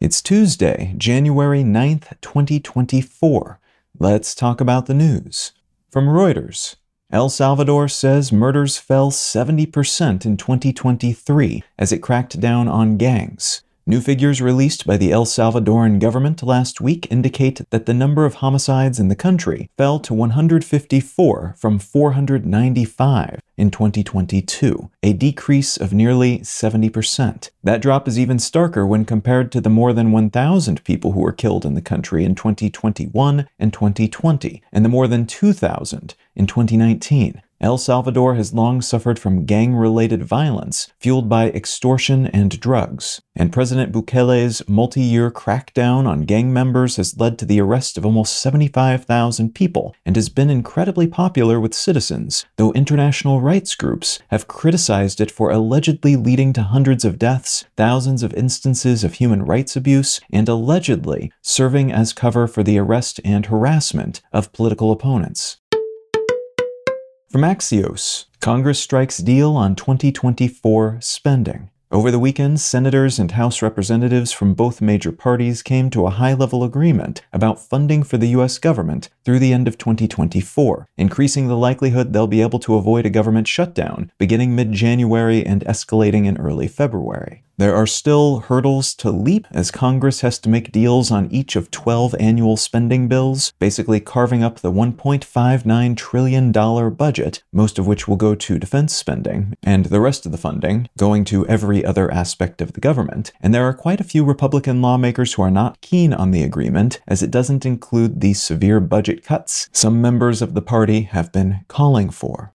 It's Tuesday, January 9th, 2024. Let's talk about the news. From Reuters El Salvador says murders fell 70% in 2023 as it cracked down on gangs. New figures released by the El Salvadoran government last week indicate that the number of homicides in the country fell to 154 from 495 in 2022, a decrease of nearly 70%. That drop is even starker when compared to the more than 1,000 people who were killed in the country in 2021 and 2020, and the more than 2,000 in 2019. El Salvador has long suffered from gang related violence fueled by extortion and drugs, and President Bukele's multi year crackdown on gang members has led to the arrest of almost 75,000 people and has been incredibly popular with citizens, though international rights groups have criticized it for allegedly leading to hundreds of deaths, thousands of instances of human rights abuse, and allegedly serving as cover for the arrest and harassment of political opponents. From Axios, Congress strikes deal on 2024 spending. Over the weekend, senators and House representatives from both major parties came to a high level agreement about funding for the U.S. government through the end of 2024, increasing the likelihood they'll be able to avoid a government shutdown beginning mid January and escalating in early February. There are still hurdles to leap as Congress has to make deals on each of 12 annual spending bills, basically carving up the $1.59 trillion budget, most of which will go to defense spending, and the rest of the funding going to every other aspect of the government. And there are quite a few Republican lawmakers who are not keen on the agreement, as it doesn't include the severe budget cuts some members of the party have been calling for.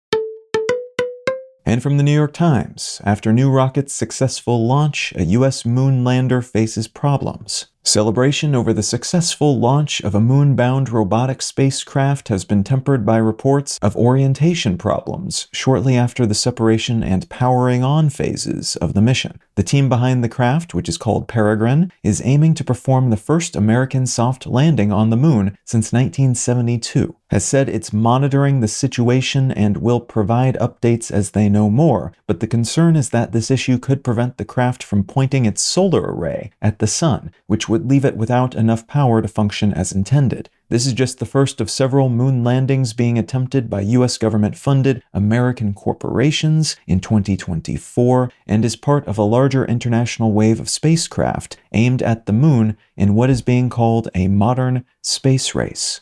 And from the New York Times, after New Rocket's successful launch, a U.S. moon lander faces problems. Celebration over the successful launch of a moon-bound robotic spacecraft has been tempered by reports of orientation problems shortly after the separation and powering on phases of the mission. The team behind the craft, which is called Peregrine, is aiming to perform the first American soft landing on the moon since 1972, has said it's monitoring the situation and will provide updates as they know more, but the concern is that this issue could prevent the craft from pointing its solar array at the sun, which would leave it without enough power to function as intended. This is just the first of several moon landings being attempted by US government funded American corporations in 2024 and is part of a larger international wave of spacecraft aimed at the moon in what is being called a modern space race.